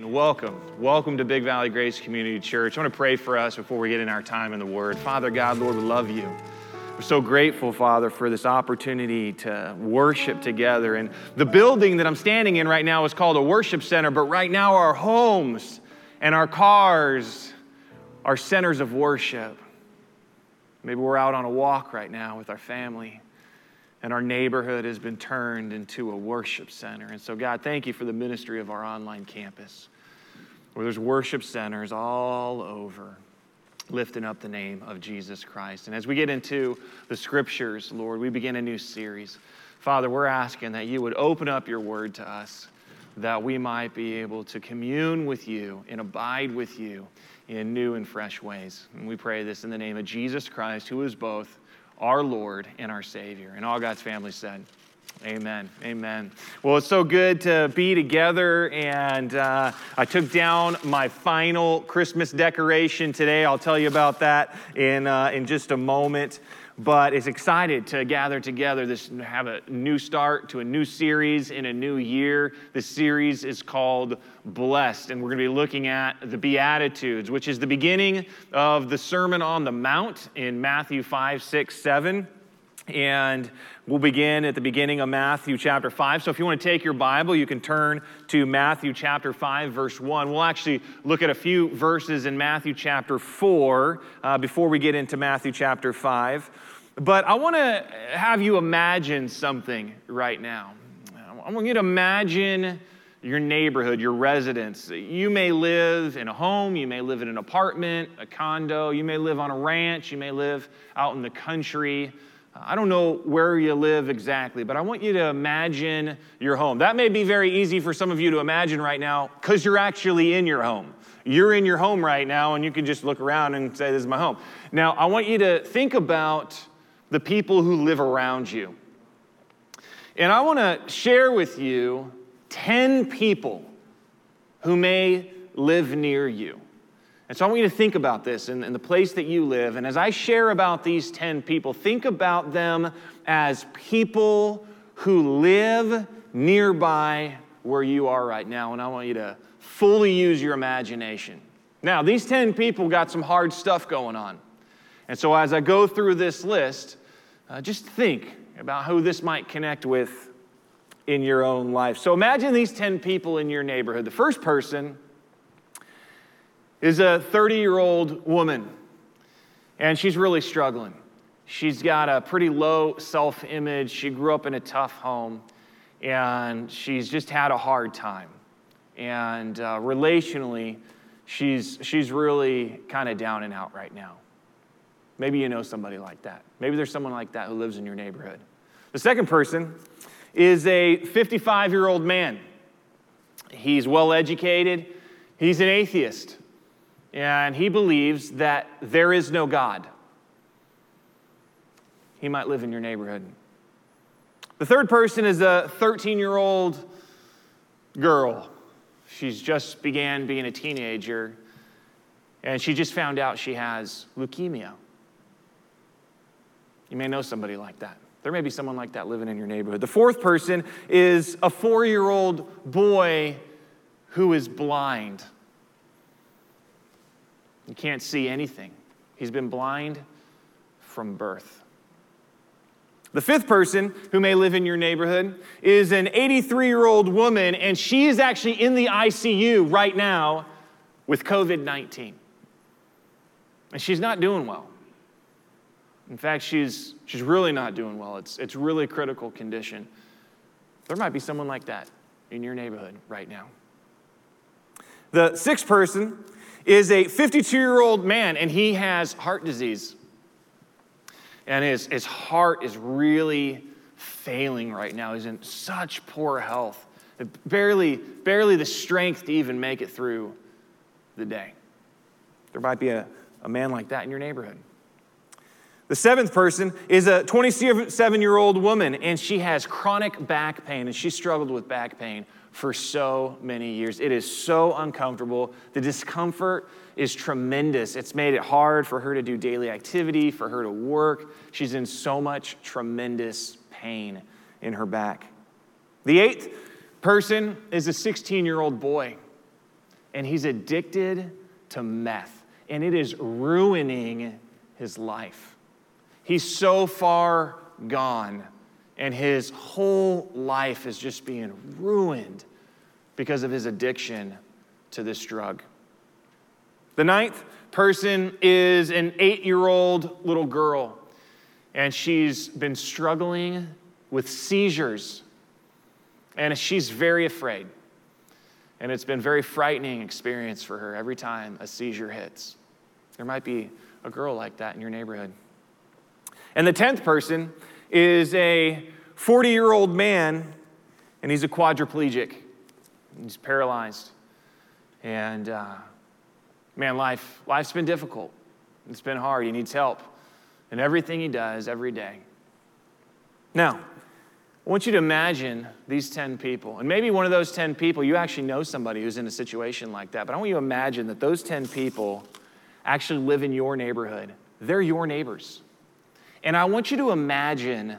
And welcome. Welcome to Big Valley Grace Community Church. I want to pray for us before we get in our time in the Word. Father God, Lord, we love you. We're so grateful, Father, for this opportunity to worship together. And the building that I'm standing in right now is called a worship center, but right now our homes and our cars are centers of worship. Maybe we're out on a walk right now with our family and our neighborhood has been turned into a worship center. And so, God, thank you for the ministry of our online campus, where there's worship centers all over, lifting up the name of Jesus Christ. And as we get into the scriptures, Lord, we begin a new series. Father, we're asking that you would open up your word to us, that we might be able to commune with you and abide with you in new and fresh ways. And we pray this in the name of Jesus Christ, who is both our Lord and our Savior. And all God's family said, Amen. Amen. Well, it's so good to be together. And uh, I took down my final Christmas decoration today. I'll tell you about that in, uh, in just a moment but is excited to gather together this have a new start to a new series in a new year the series is called blessed and we're going to be looking at the beatitudes which is the beginning of the sermon on the mount in matthew 5 6 7 and we'll begin at the beginning of Matthew chapter 5. So if you want to take your Bible, you can turn to Matthew chapter 5, verse 1. We'll actually look at a few verses in Matthew chapter 4 uh, before we get into Matthew chapter 5. But I want to have you imagine something right now. I want you to imagine your neighborhood, your residence. You may live in a home, you may live in an apartment, a condo, you may live on a ranch, you may live out in the country. I don't know where you live exactly, but I want you to imagine your home. That may be very easy for some of you to imagine right now because you're actually in your home. You're in your home right now, and you can just look around and say, This is my home. Now, I want you to think about the people who live around you. And I want to share with you 10 people who may live near you. And so I want you to think about this in, in, the place that you live. And as I share about these 10 people, think about them as people who live nearby where you are right now. And I want you to fully use your imagination. Now, these 10 people got some hard stuff going on. And so as I go through this list, uh, just think about who this might connect with in your own life. So imagine these 10 people in your neighborhood. The first person is a 30 year old woman, and she's really struggling. She's got a pretty low self image. She grew up in a tough home, and she's just had a hard time. And uh, relationally, she's, she's really kind of down and out right now. Maybe you know somebody like that. Maybe there's someone like that who lives in your neighborhood. The second person is a 55 year old man. He's well educated, he's an atheist and he believes that there is no God. He might live in your neighborhood. The third person is a 13 year old girl. She's just began being a teenager, and she just found out she has leukemia. You may know somebody like that. There may be someone like that living in your neighborhood. The fourth person is a four year old boy who is blind. He can't see anything. He's been blind from birth. The fifth person who may live in your neighborhood is an 83 year old woman, and she is actually in the ICU right now with COVID 19. And she's not doing well. In fact, she's, she's really not doing well. It's, it's really critical condition. There might be someone like that in your neighborhood right now. The sixth person is a 52 year old man, and he has heart disease. And his, his heart is really failing right now. He's in such poor health. Barely, barely the strength to even make it through the day. There might be a, a man like that in your neighborhood. The seventh person is a 27 year old woman, and she has chronic back pain, and she struggled with back pain for so many years. It is so uncomfortable. The discomfort is tremendous. It's made it hard for her to do daily activity, for her to work. She's in so much tremendous pain in her back. The eighth person is a 16 year old boy. and he's addicted to meth, and it is ruining his life. He's so far gone, and his whole life is just being ruined because of his addiction to this drug. The ninth person is an eight year old little girl, and she's been struggling with seizures, and she's very afraid. And it's been a very frightening experience for her every time a seizure hits. There might be a girl like that in your neighborhood. And the 10th person is a 40 year old man, and he's a quadriplegic. He's paralyzed. And uh, man, life, life's been difficult. It's been hard. He needs help in everything he does every day. Now, I want you to imagine these 10 people. And maybe one of those 10 people, you actually know somebody who's in a situation like that. But I want you to imagine that those 10 people actually live in your neighborhood. They're your neighbors. And I want you to imagine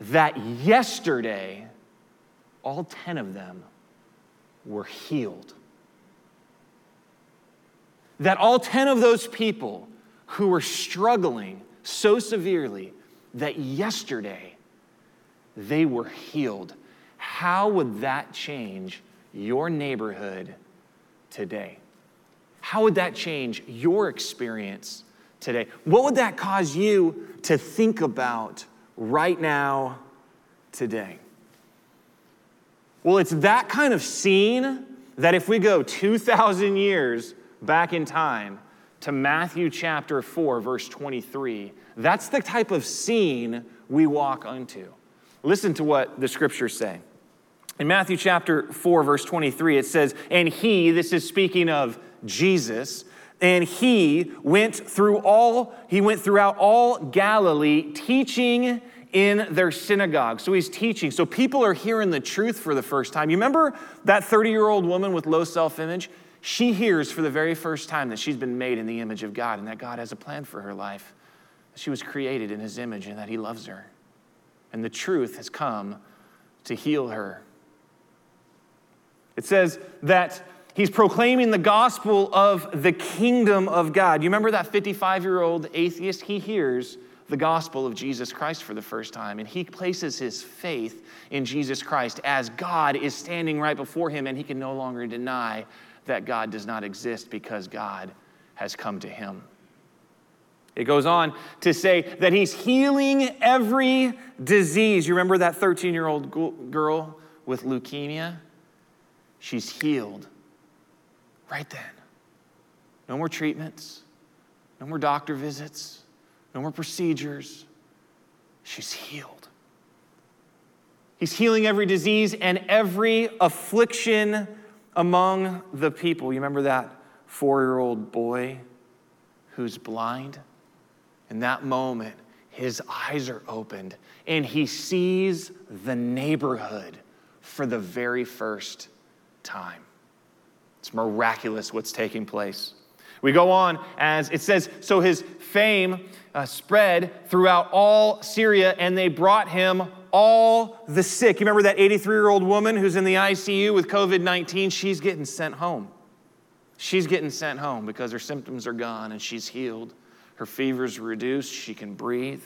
that yesterday, all 10 of them were healed. That all 10 of those people who were struggling so severely that yesterday they were healed. How would that change your neighborhood today? How would that change your experience today? What would that cause you to think about right now, today? Well, it's that kind of scene that if we go 2,000 years back in time to Matthew chapter 4, verse 23, that's the type of scene we walk unto. Listen to what the scriptures say. In Matthew chapter 4, verse 23, it says, And he, this is speaking of Jesus, and he went through all, he went throughout all Galilee, teaching in their synagogue. So he's teaching. So people are hearing the truth for the first time. You remember that 30 year old woman with low self image? She hears for the very first time that she's been made in the image of God and that God has a plan for her life. She was created in his image and that he loves her. And the truth has come to heal her. It says that he's proclaiming the gospel of the kingdom of God. You remember that 55 year old atheist? He hears the gospel of Jesus Christ for the first time. And he places his faith in Jesus Christ as God is standing right before him, and he can no longer deny that God does not exist because God has come to him. It goes on to say that he's healing every disease. You remember that 13 year old girl with leukemia? She's healed right then. No more treatments, no more doctor visits, no more procedures. She's healed. He's healing every disease and every affliction among the people. You remember that four year old boy who's blind? In that moment, his eyes are opened and he sees the neighborhood for the very first time. It's miraculous what's taking place. We go on as it says, so his fame uh, spread throughout all Syria, and they brought him all the sick. You remember that 83 year old woman who's in the ICU with COVID 19? She's getting sent home. She's getting sent home because her symptoms are gone and she's healed. Her fever's reduced, she can breathe.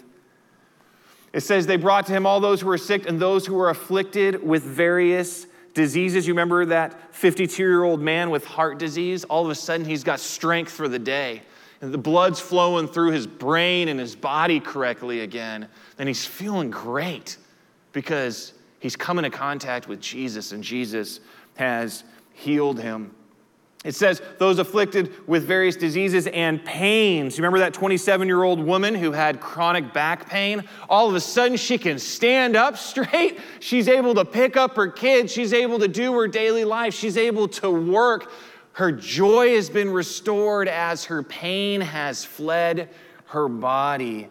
It says they brought to him all those who were sick and those who were afflicted with various diseases. You remember that 52 year old man with heart disease? All of a sudden, he's got strength for the day. And the blood's flowing through his brain and his body correctly again. And he's feeling great because he's come into contact with Jesus and Jesus has healed him. It says, those afflicted with various diseases and pains. You remember that 27 year old woman who had chronic back pain? All of a sudden, she can stand up straight. She's able to pick up her kids. She's able to do her daily life. She's able to work. Her joy has been restored as her pain has fled her body.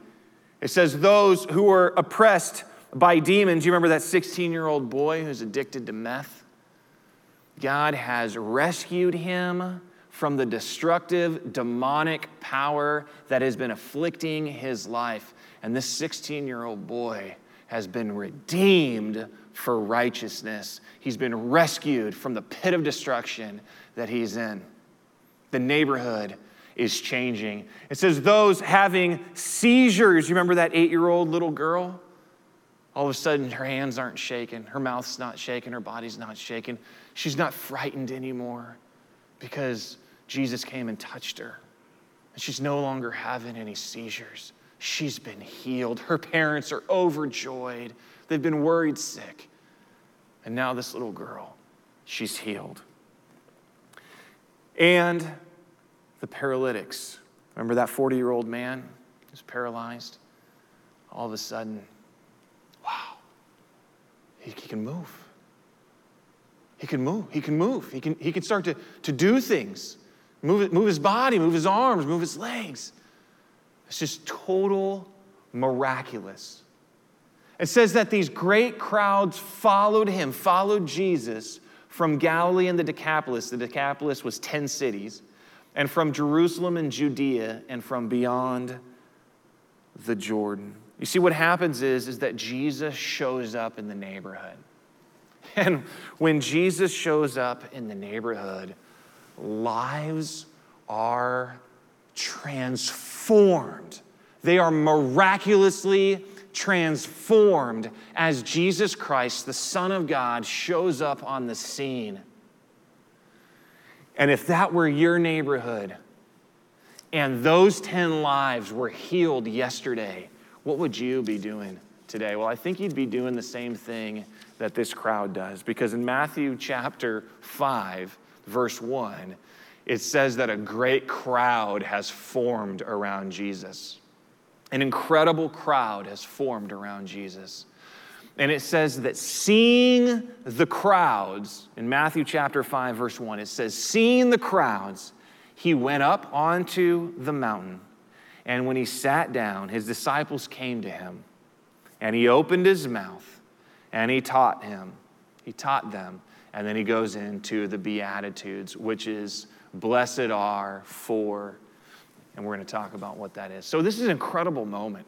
It says, those who are oppressed by demons. You remember that 16 year old boy who's addicted to meth? God has rescued him from the destructive demonic power that has been afflicting his life. And this 16 year old boy has been redeemed for righteousness. He's been rescued from the pit of destruction that he's in. The neighborhood is changing. It says, those having seizures, you remember that eight year old little girl? All of a sudden, her hands aren't shaking, her mouth's not shaking, her body's not shaking. She's not frightened anymore because Jesus came and touched her. And she's no longer having any seizures. She's been healed. Her parents are overjoyed. They've been worried sick. And now, this little girl, she's healed. And the paralytics. Remember that 40 year old man who's paralyzed? All of a sudden, he, he can move. He can move. He can move. He can, he can start to, to do things move, move his body, move his arms, move his legs. It's just total miraculous. It says that these great crowds followed him, followed Jesus from Galilee and the Decapolis. The Decapolis was 10 cities, and from Jerusalem and Judea, and from beyond the Jordan. You see, what happens is, is that Jesus shows up in the neighborhood. And when Jesus shows up in the neighborhood, lives are transformed. They are miraculously transformed as Jesus Christ, the Son of God, shows up on the scene. And if that were your neighborhood and those 10 lives were healed yesterday, what would you be doing today? Well, I think you'd be doing the same thing that this crowd does because in Matthew chapter 5, verse 1, it says that a great crowd has formed around Jesus. An incredible crowd has formed around Jesus. And it says that seeing the crowds, in Matthew chapter 5, verse 1, it says, Seeing the crowds, he went up onto the mountain. And when he sat down, his disciples came to him. And he opened his mouth and he taught him. He taught them. And then he goes into the Beatitudes, which is blessed are for, and we're going to talk about what that is. So, this is an incredible moment.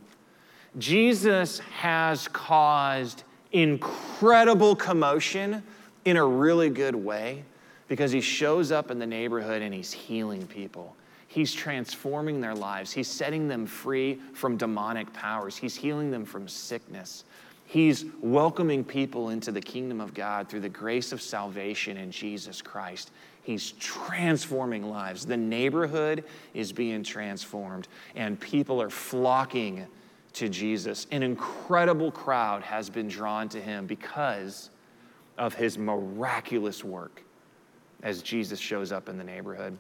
Jesus has caused incredible commotion in a really good way because he shows up in the neighborhood and he's healing people. He's transforming their lives. He's setting them free from demonic powers. He's healing them from sickness. He's welcoming people into the kingdom of God through the grace of salvation in Jesus Christ. He's transforming lives. The neighborhood is being transformed, and people are flocking to Jesus. An incredible crowd has been drawn to him because of his miraculous work as Jesus shows up in the neighborhood.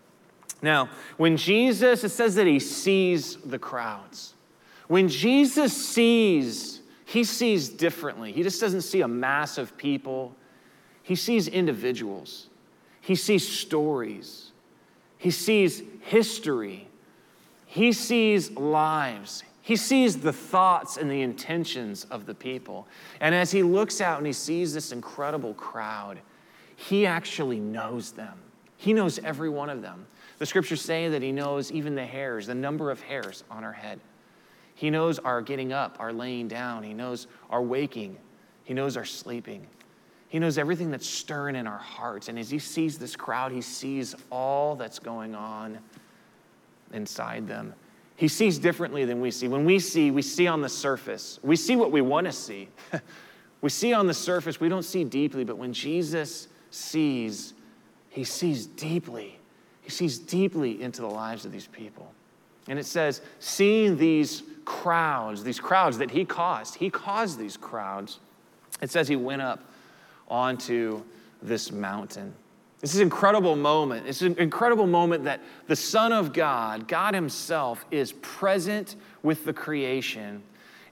Now, when Jesus, it says that he sees the crowds. When Jesus sees he sees differently. He just doesn't see a mass of people, he sees individuals, he sees stories, he sees history, he sees lives. He sees the thoughts and the intentions of the people. And as he looks out and he sees this incredible crowd, he actually knows them. He knows every one of them. The scriptures say that he knows even the hairs, the number of hairs on our head. He knows our getting up, our laying down. He knows our waking. He knows our sleeping. He knows everything that's stirring in our hearts. And as he sees this crowd, he sees all that's going on inside them. He sees differently than we see. When we see, we see on the surface. We see what we want to see. we see on the surface, we don't see deeply, but when Jesus sees, he sees deeply. He sees deeply into the lives of these people. And it says, seeing these crowds, these crowds that he caused. He caused these crowds. It says he went up onto this mountain. This is an incredible moment. It's an incredible moment that the Son of God, God Himself, is present with the creation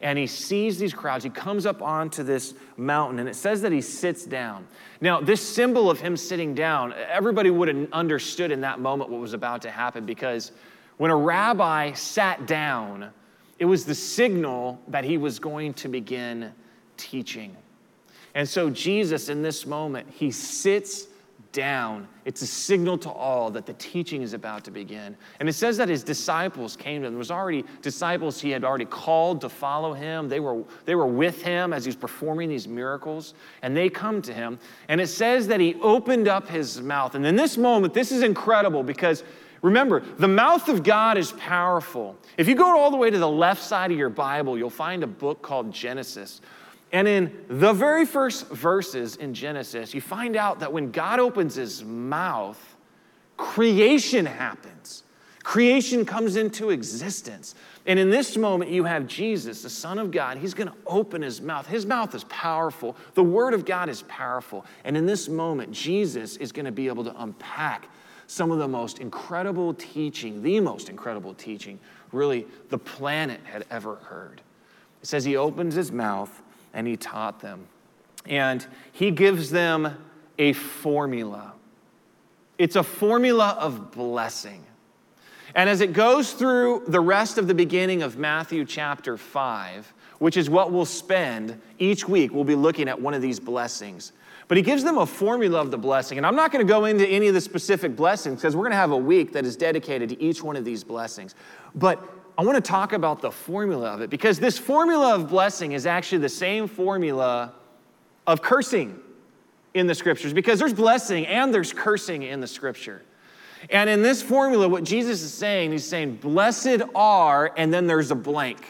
and he sees these crowds. He comes up onto this mountain and it says that he sits down. Now, this symbol of him sitting down, everybody would have understood in that moment what was about to happen because when a rabbi sat down, it was the signal that he was going to begin teaching. And so, Jesus, in this moment, he sits down. It's a signal to all that the teaching is about to begin. And it says that his disciples came to him. There was already disciples he had already called to follow him. They were, they were with him as he's performing these miracles. And they come to him. And it says that he opened up his mouth. And in this moment, this is incredible because remember, the mouth of God is powerful. If you go all the way to the left side of your Bible, you'll find a book called Genesis. And in the very first verses in Genesis, you find out that when God opens his mouth, creation happens. Creation comes into existence. And in this moment, you have Jesus, the Son of God. He's going to open his mouth. His mouth is powerful. The Word of God is powerful. And in this moment, Jesus is going to be able to unpack some of the most incredible teaching, the most incredible teaching, really, the planet had ever heard. It says he opens his mouth and he taught them. And he gives them a formula. It's a formula of blessing. And as it goes through the rest of the beginning of Matthew chapter 5, which is what we'll spend each week, we'll be looking at one of these blessings. But he gives them a formula of the blessing. And I'm not going to go into any of the specific blessings because we're going to have a week that is dedicated to each one of these blessings. But I want to talk about the formula of it because this formula of blessing is actually the same formula of cursing in the scriptures because there's blessing and there's cursing in the scripture. And in this formula, what Jesus is saying, he's saying, Blessed are, and then there's a blank.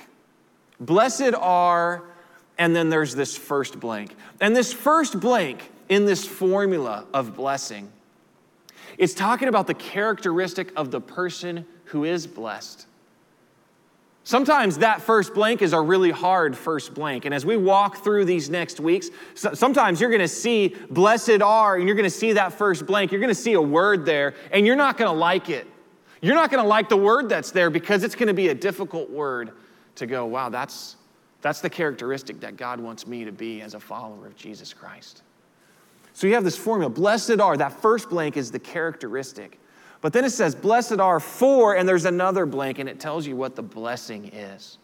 Blessed are, and then there's this first blank. And this first blank in this formula of blessing, it's talking about the characteristic of the person who is blessed. Sometimes that first blank is a really hard first blank. And as we walk through these next weeks, sometimes you're to see blessed are, and you're to see that first blank. You're to see a word there, and you're not to like it. You're not to like the word that's there because it's to be a difficult word to go, wow, that's, that's the characteristic that God wants me to be as a follower of Jesus Christ. So you have this formula blessed are, that first blank is the characteristic. But then it says, Blessed are for, and there's another blank, and it tells you what the blessing is.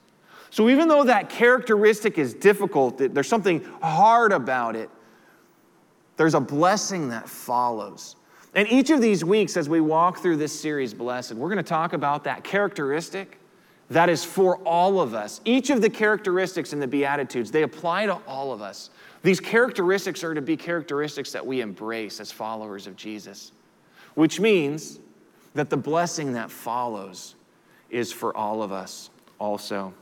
So even though that characteristic is difficult, there's something hard about it, there's a blessing that follows. And each of these weeks, as we walk through this series, Blessed, we're going to talk about that characteristic that is for all of us. Each of the characteristics in the Beatitudes, they apply to all of us. These characteristics are to be characteristics that we embrace as followers of Jesus, which means that the blessing that follows is for all of us also.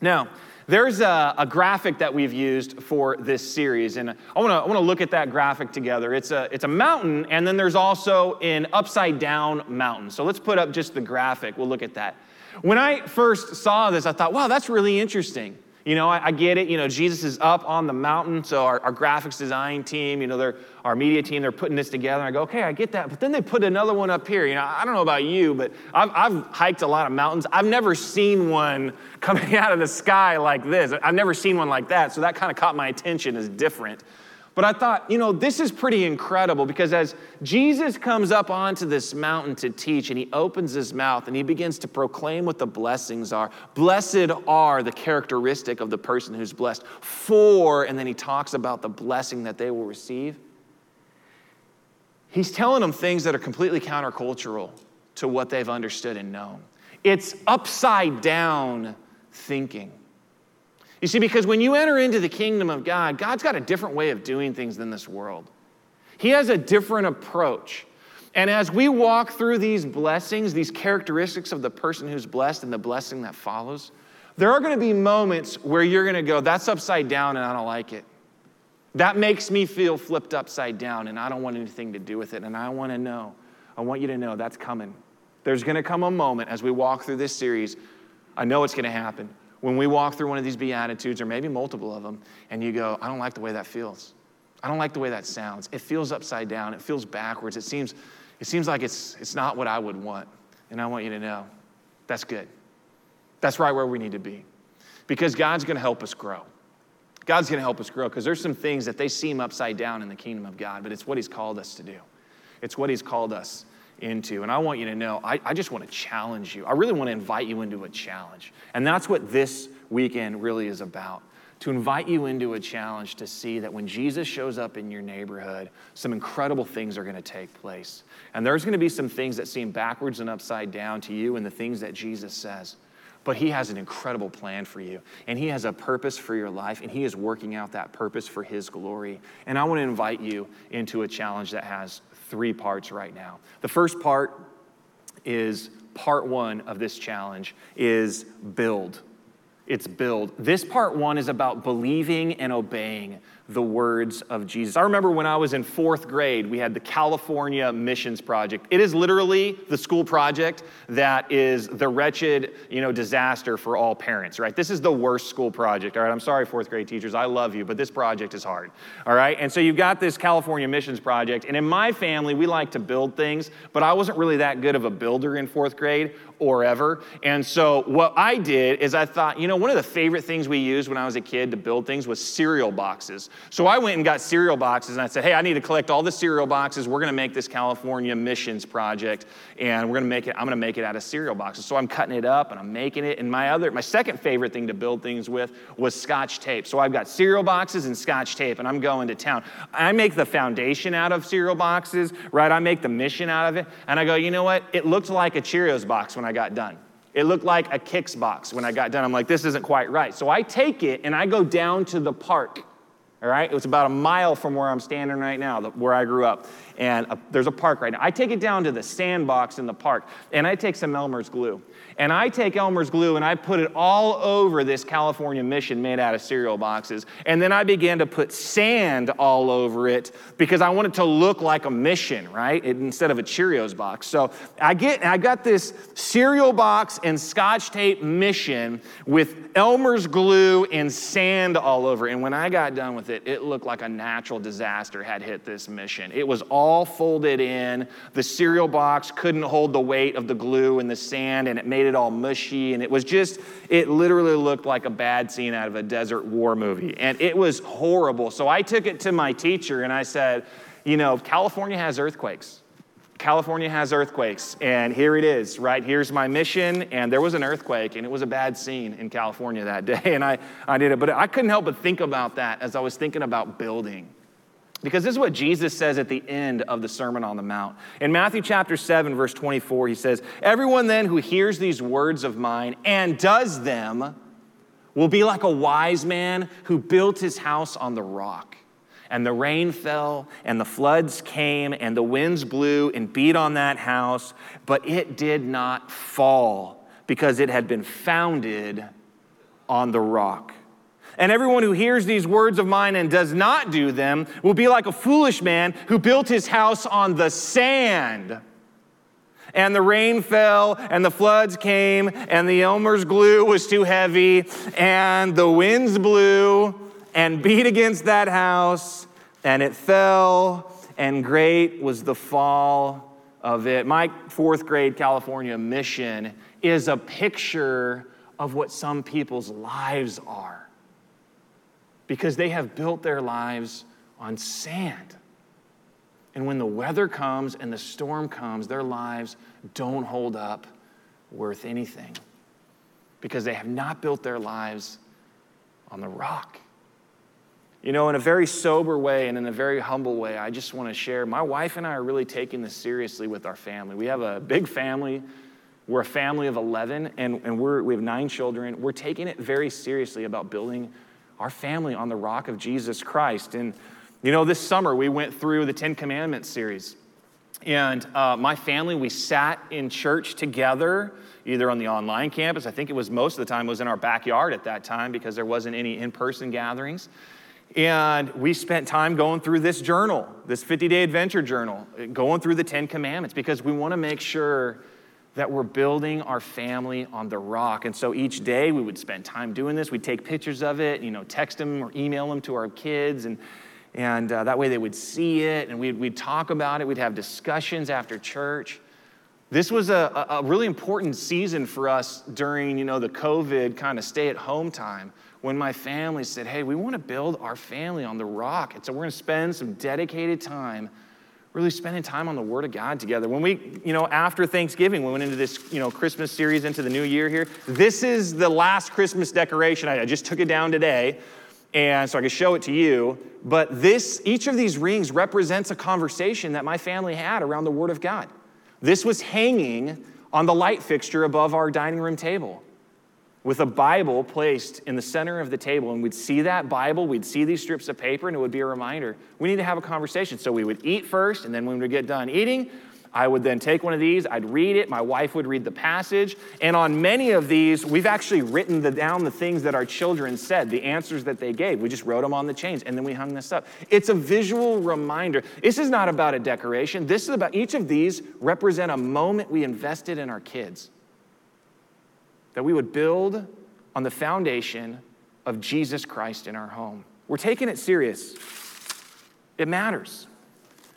Now, there's a, a, graphic that we've used for this series, and I wanna, I wanna look at that graphic together. It's a, it's a mountain, and then there's also an upside down mountain. So let's put up just the graphic. We'll look at that. When I first saw this, I thought, wow, that's really interesting. You know, I, I, get it. You know, Jesus is up on the mountain. So our, our graphics design team, you know, our media team, they're putting this together. I go, okay, I get that. But then they put another one up here. You know, I don't know about you, but I've, I've hiked a lot of mountains. I've never seen one coming out of the sky like this. I've never seen one like that. So that kind of caught my attention as different. But I thought, you know, this is pretty incredible because as Jesus comes up onto this mountain to teach and he opens his mouth and he begins to proclaim what the blessings are. Blessed are the characteristic of the person who's blessed. For, and then he talks about the blessing that they will receive. He's telling them things that are completely countercultural to what they've understood and known. It's upside down thinking. You see, because when you enter into the kingdom of God, God's got a different way of doing things than this world. He has a different approach. And as we walk through these blessings, these characteristics of the person who's blessed and the blessing that follows, there are going to be moments where you're going to go, that's upside down and I don't like it. That makes me feel flipped upside down and I don't want anything to do with it. And I want to know, I want you to know that's coming. There's going to come a moment as we walk through this series, I know it's going to happen, when we walk through one of these Beatitudes, or maybe multiple of them, and you go, I don't like the way that feels. I don't like the way that sounds. It feels upside down. It feels backwards. It seems, it seems like it's, it's not what I would want. And I want you to know that's good. That's right where we need to be. Because God's going to help us grow. God's going to help us grow because there's some things that they seem upside down in the kingdom of God, but it's what He's called us to do. It's what He's called us into. And I want you to know, I, I just want to challenge you. I really want to invite you into a challenge. And that's what this weekend really is about to invite you into a challenge to see that when Jesus shows up in your neighborhood, some incredible things are going to take place. And there's going to be some things that seem backwards and upside down to you and the things that Jesus says. But He has an incredible plan for you, and He has a purpose for your life, and He is working out that purpose for His glory. And I want to invite you into a challenge that has three parts right now. The first part is part one of this challenge is build. It's build. This part one is about believing and obeying the words of Jesus. I remember when I was in fourth grade, we had the California Missions Project. It is literally the school project that is the wretched, you know, disaster for all parents, right? This is the worst school project, all right? I'm sorry, fourth grade teachers, I love you, but this project is hard, all right? And so you've got this California Missions Project, and in my family, we like to build things, but I wasn't really that good of a builder in fourth grade or ever. And so what I did is I thought, you know, one of the favorite things we used when I was a kid to build things was cereal boxes. So I went and got cereal boxes and I said, hey, I need to collect all the cereal boxes. We're going to make this California missions project and we're going to make it, I'm going to make it out of cereal boxes. So I'm cutting it up and I'm making it. And my other, my second favorite thing to build things with was scotch tape. So I've got cereal boxes and scotch tape and I'm going to town. I make the foundation out of cereal boxes, right? I make the mission out of it. And I go, you know what? It looked like a Cheerios box when I got done. It looked like a Kix box when I got done. I'm like, this isn't quite right. So I take it and I go down to the park all right? It was about a mile from where I'm standing right now, where I grew up. And a, there's a park right now. I take it down to the sandbox in the park, and I take some Elmer's glue. And I take Elmer's glue and I put it all over this California mission made out of cereal boxes. And then I began to put sand all over it because I want it to look like a mission, right? It, instead of a Cheerios box. So I get I got this cereal box and scotch tape mission with Elmer's glue and sand all over. And when I got done with it, it looked like a natural disaster had hit this mission. It was all folded in. The cereal box couldn't hold the weight of the glue and the sand, and it made made it all mushy, and it was just, it literally looked like a bad scene out of a desert war movie. And it was horrible. So I took it to my teacher and I said, you know, California has earthquakes. California has earthquakes, and here it is, right? Here's my mission, and there was an earthquake, and it was a bad scene in California that day, and I, I did it. But I couldn't help but think about that as I was thinking about building. Because this is what Jesus says at the end of the Sermon on the Mount. In Matthew chapter 7, verse 24, he says, Everyone then who hears these words of mine and does them will be like a wise man who built his house on the rock. And the rain fell, and the floods came, and the winds blew and beat on that house, but it did not fall because it had been founded on the rock. And everyone who hears these words of mine and does not do them will be like a foolish man who built his house on the sand. And the rain fell, and the floods came, and the Elmer's glue was too heavy, and the winds blew and beat against that house, and it fell, and great was the fall of it. My fourth grade California mission is a picture of what some people's lives are because they have built their lives on sand. And when the weather comes and the storm comes, their lives don't hold up worth anything because they have not built their lives on the rock. You know, in a very sober way and in a very humble way, I just want to share my wife and I are really taking this seriously with our family. We have a big family. We're a family of 11, and, and we're, we have nine children. We're taking it very seriously about building our family on the rock of Jesus Christ. And, you know, this summer we went through the Ten Commandments series. And uh, my family, we sat in church together, either on the online campus. I think it was most of the time, was in our backyard at that time because there wasn't any in person gatherings. And we spent time going through this journal, this 50 day adventure journal, going through the Ten Commandments because we want to make sure that we're building our family on the rock. And so each day we would spend time doing this. We'd take pictures of it, you know, text them or email them to our kids, and, and uh, that way they would see it, and we'd, we'd talk about it. We'd have discussions after church. This was a, a really important season for us during, you know, the COVID kind of stay at home time when my family said, hey, we want to build our family on the rock. And so we're going to spend some dedicated time really spending time on the Word of God together. When we, you know, after Thanksgiving, we went into this, you know, Christmas series into the new year here. This is the last Christmas decoration. I, just took it down today. and so I could show it to you. But this, each of these rings represents a conversation that my family had around the Word of God. This was hanging on the light fixture above our dining room table with a Bible placed in the center of the table. And we'd see that Bible, we'd see these strips of paper, and it would be a reminder we need to have a conversation. So we would eat first, and then when we get done eating, I would then take one of these, I'd read it, my wife would read the passage. And on many of these, we've actually written the, down the things that our children said, the answers that they gave. We just wrote them on the chains, and then we hung this up. It's a visual reminder. This is not about a decoration, this is about each of these represent a moment we invested in our kids that we would build on the foundation of Jesus Christ in our home. We're taking it serious. It matters.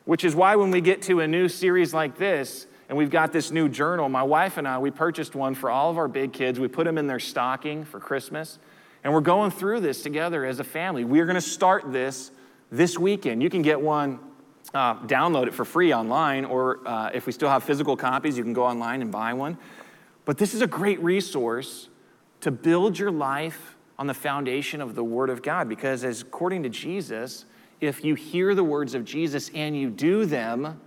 Which is why when we get to a new series like this, and we've got this new journal, my wife and I, we purchased one for all of our big kids. We put them in their stocking for Christmas. And we're going through this together as a family. We're going to start this this weekend. You can get one, uh, download it for free online, or uh, if we still have physical copies, you can go online and buy one. But this is a great resource to build your life on the foundation of the Word of God because, as according to Jesus, if you hear the words of Jesus and you do them,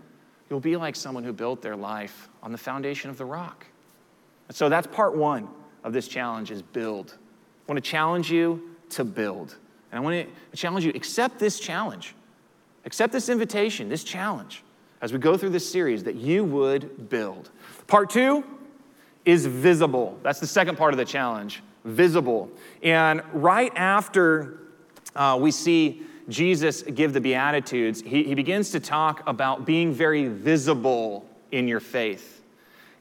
you'll be like someone who built their life on the foundation of the rock. So that's part one of this challenge is build. I want to challenge you to build. And I want to challenge you, accept this challenge. Accept this invitation, this challenge, as we go through this series, that you would build. Part two, is visible. That's the second part of the challenge visible. And right after uh, we see Jesus give the Beatitudes, he, he begins to talk about being very visible in your faith.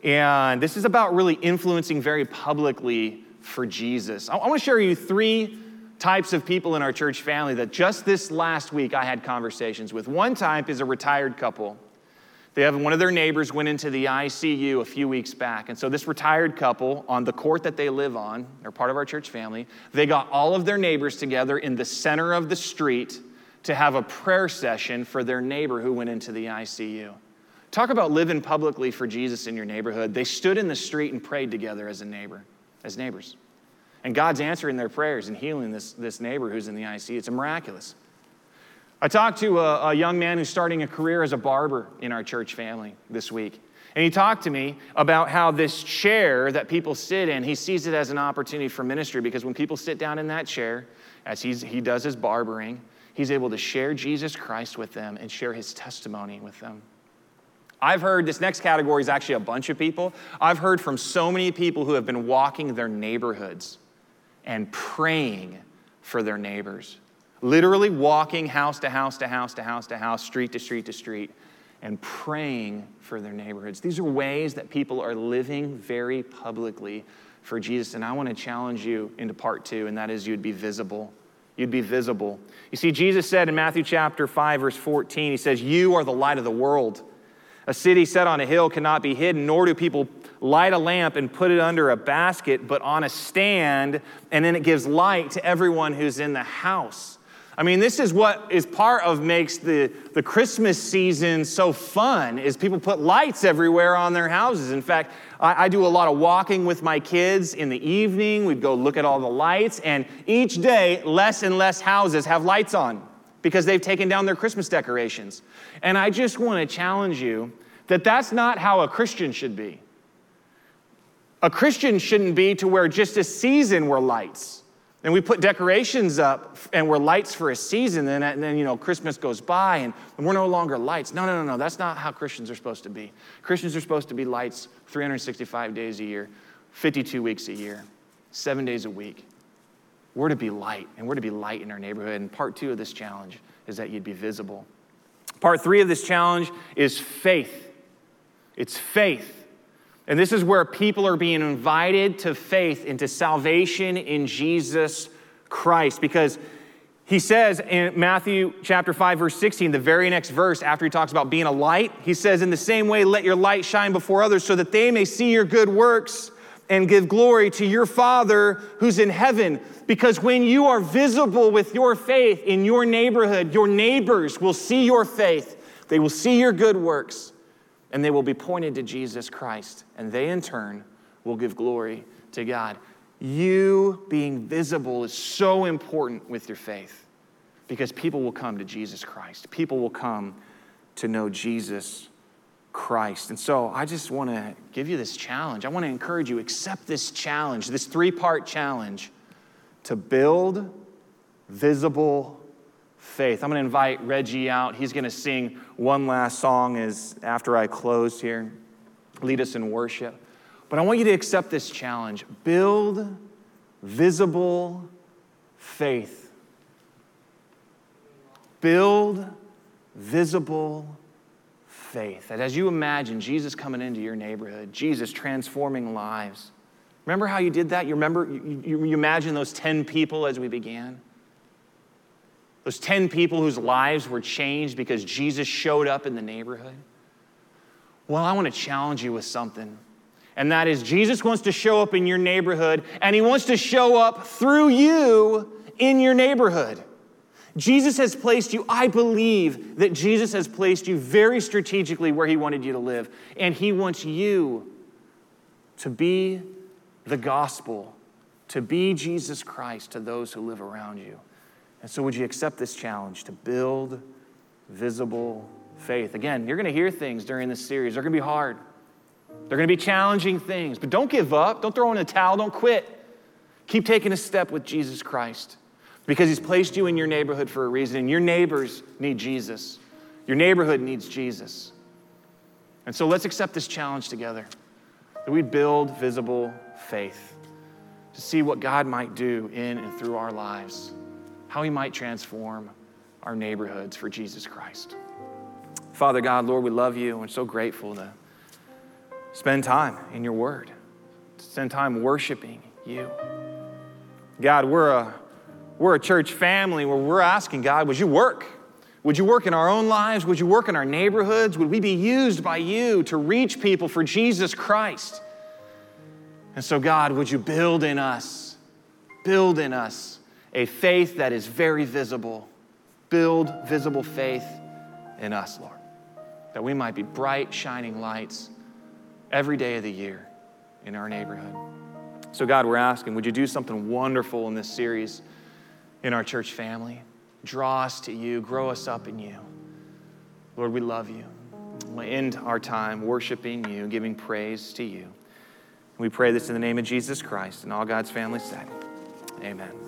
And this is about really influencing very publicly for Jesus. I, I want to share you three types of people in our church family that just this last week I had conversations with. One type is a retired couple. They have one of their neighbors went into the ICU a few weeks back. And so this retired couple on the court that they live on, they're part of our church family, they got all of their neighbors together in the center of the street to have a prayer session for their neighbor who went into the ICU. Talk about living publicly for Jesus in your neighborhood. They stood in the street and prayed together as a neighbor, as neighbors. And God's answering their prayers and healing this, this neighbor who's in the ICU. It's miraculous. I talked to a, a, young man who's starting a career as a barber in our church family this week. And he talked to me about how this chair that people sit in, he sees it as an opportunity for ministry because when people sit down in that chair, as he's, he does his barbering, he's able to share Jesus Christ with them and share his testimony with them. I've heard this next category is actually a bunch of people. I've heard from so many people who have been walking their neighborhoods and praying for their neighbors literally walking house to house to house to house to house, street to street to street, and praying for their neighborhoods. These are ways that people are living very publicly for Jesus. And I want to challenge you into part two, and that is you'd be visible. You'd be visible. You see, Jesus said in Matthew chapter 5, verse 14, He says, You are the light of the world. A city set on a hill cannot be hidden, nor do people light a lamp and put it under a basket, but on a stand, and then it gives light to everyone who's in the house. I mean, this is what is part of makes the, the Christmas season so fun is people put lights everywhere on their houses. In fact, I, I do a lot of walking with my kids in the evening. We'd go look at all the lights, and each day, less and less houses have lights on because they've taken down their Christmas decorations. And I just want to challenge you that that's not how a Christian should be. A Christian shouldn't be to where just a season were lights and we put decorations up and we're lights for a season, and then, then you know, Christmas goes by and, and we're no longer lights. No, no, no, no. That's not how Christians are supposed to be. Christians are supposed to be lights 365 days a year, 52 weeks a year, seven days a week. We're to be light, and we're to be light in our neighborhood. And part two of this challenge is that you'd be visible. Part three of this challenge is faith. It's faith. And this is where people are being invited to faith into salvation in Jesus Christ. Because he says in Matthew chapter 5, verse 16, the very next verse, after he talks about being a light, he says, In the same way, let your light shine before others so that they may see your good works and give glory to your Father who's in heaven. Because when you are visible with your faith in your neighborhood, your neighbors will see your faith, they will see your good works and they will be pointed to Jesus Christ, and they in turn will give glory to God. you being visible is so important with your faith because people will come to Jesus Christ. People will come to know Jesus Christ. And so I just want to give you this challenge. I want to encourage you accept this challenge, this three-part challenge to build visible faith. I'm going to invite Reggie out. He's going to sing one last song as after I close here. Lead us in worship. But I want you to accept this challenge. Build visible faith. Build visible faith. That as you imagine Jesus coming into your neighborhood, Jesus transforming lives. Remember how you did that? You remember, you, you, you imagine those 10 people as we began? Those 10 people whose lives were changed because Jesus showed up in the neighborhood? Well, I want to challenge you with something. And that is, Jesus wants to show up in your neighborhood, and he wants to show up through you in your neighborhood. Jesus has placed you, I believe that Jesus has placed you very strategically where he wanted you to live. And he wants you to be the gospel, to be Jesus Christ to those who live around you. And so, would you accept this challenge to build visible faith? Again, you're going to hear things during this series, they're going to be hard. They're going to be challenging things, but don't give up. Don't throw in the towel. Don't quit. Keep taking a step with Jesus Christ because He's placed you in your neighborhood for a reason, and your neighbors need Jesus. Your neighborhood needs Jesus. And so let's accept this challenge together that we build visible faith to see what God might do in and through our lives, how we might transform our neighborhoods for Jesus Christ. Father God, Lord, we love you and we're so grateful to spend time in your word, spend time worshiping you. God, we're a, we're a church family where we're asking, God, would you work? Would you work in our own lives? Would you work in our neighborhoods? Would we be used by you to reach people for Jesus Christ? And so, God, would you build in us, build in us a faith that is very visible. Build visible faith in us, Lord, that we might be bright, shining lights every day of the year in our neighborhood. So, God, we're asking, would you do something wonderful in this series in our church family? Draw us to you, grow us up in you. Lord, we love you. We'll end our time worshiping you, giving praise to you. We pray this in the name of Jesus Christ and all God's family said. Amen.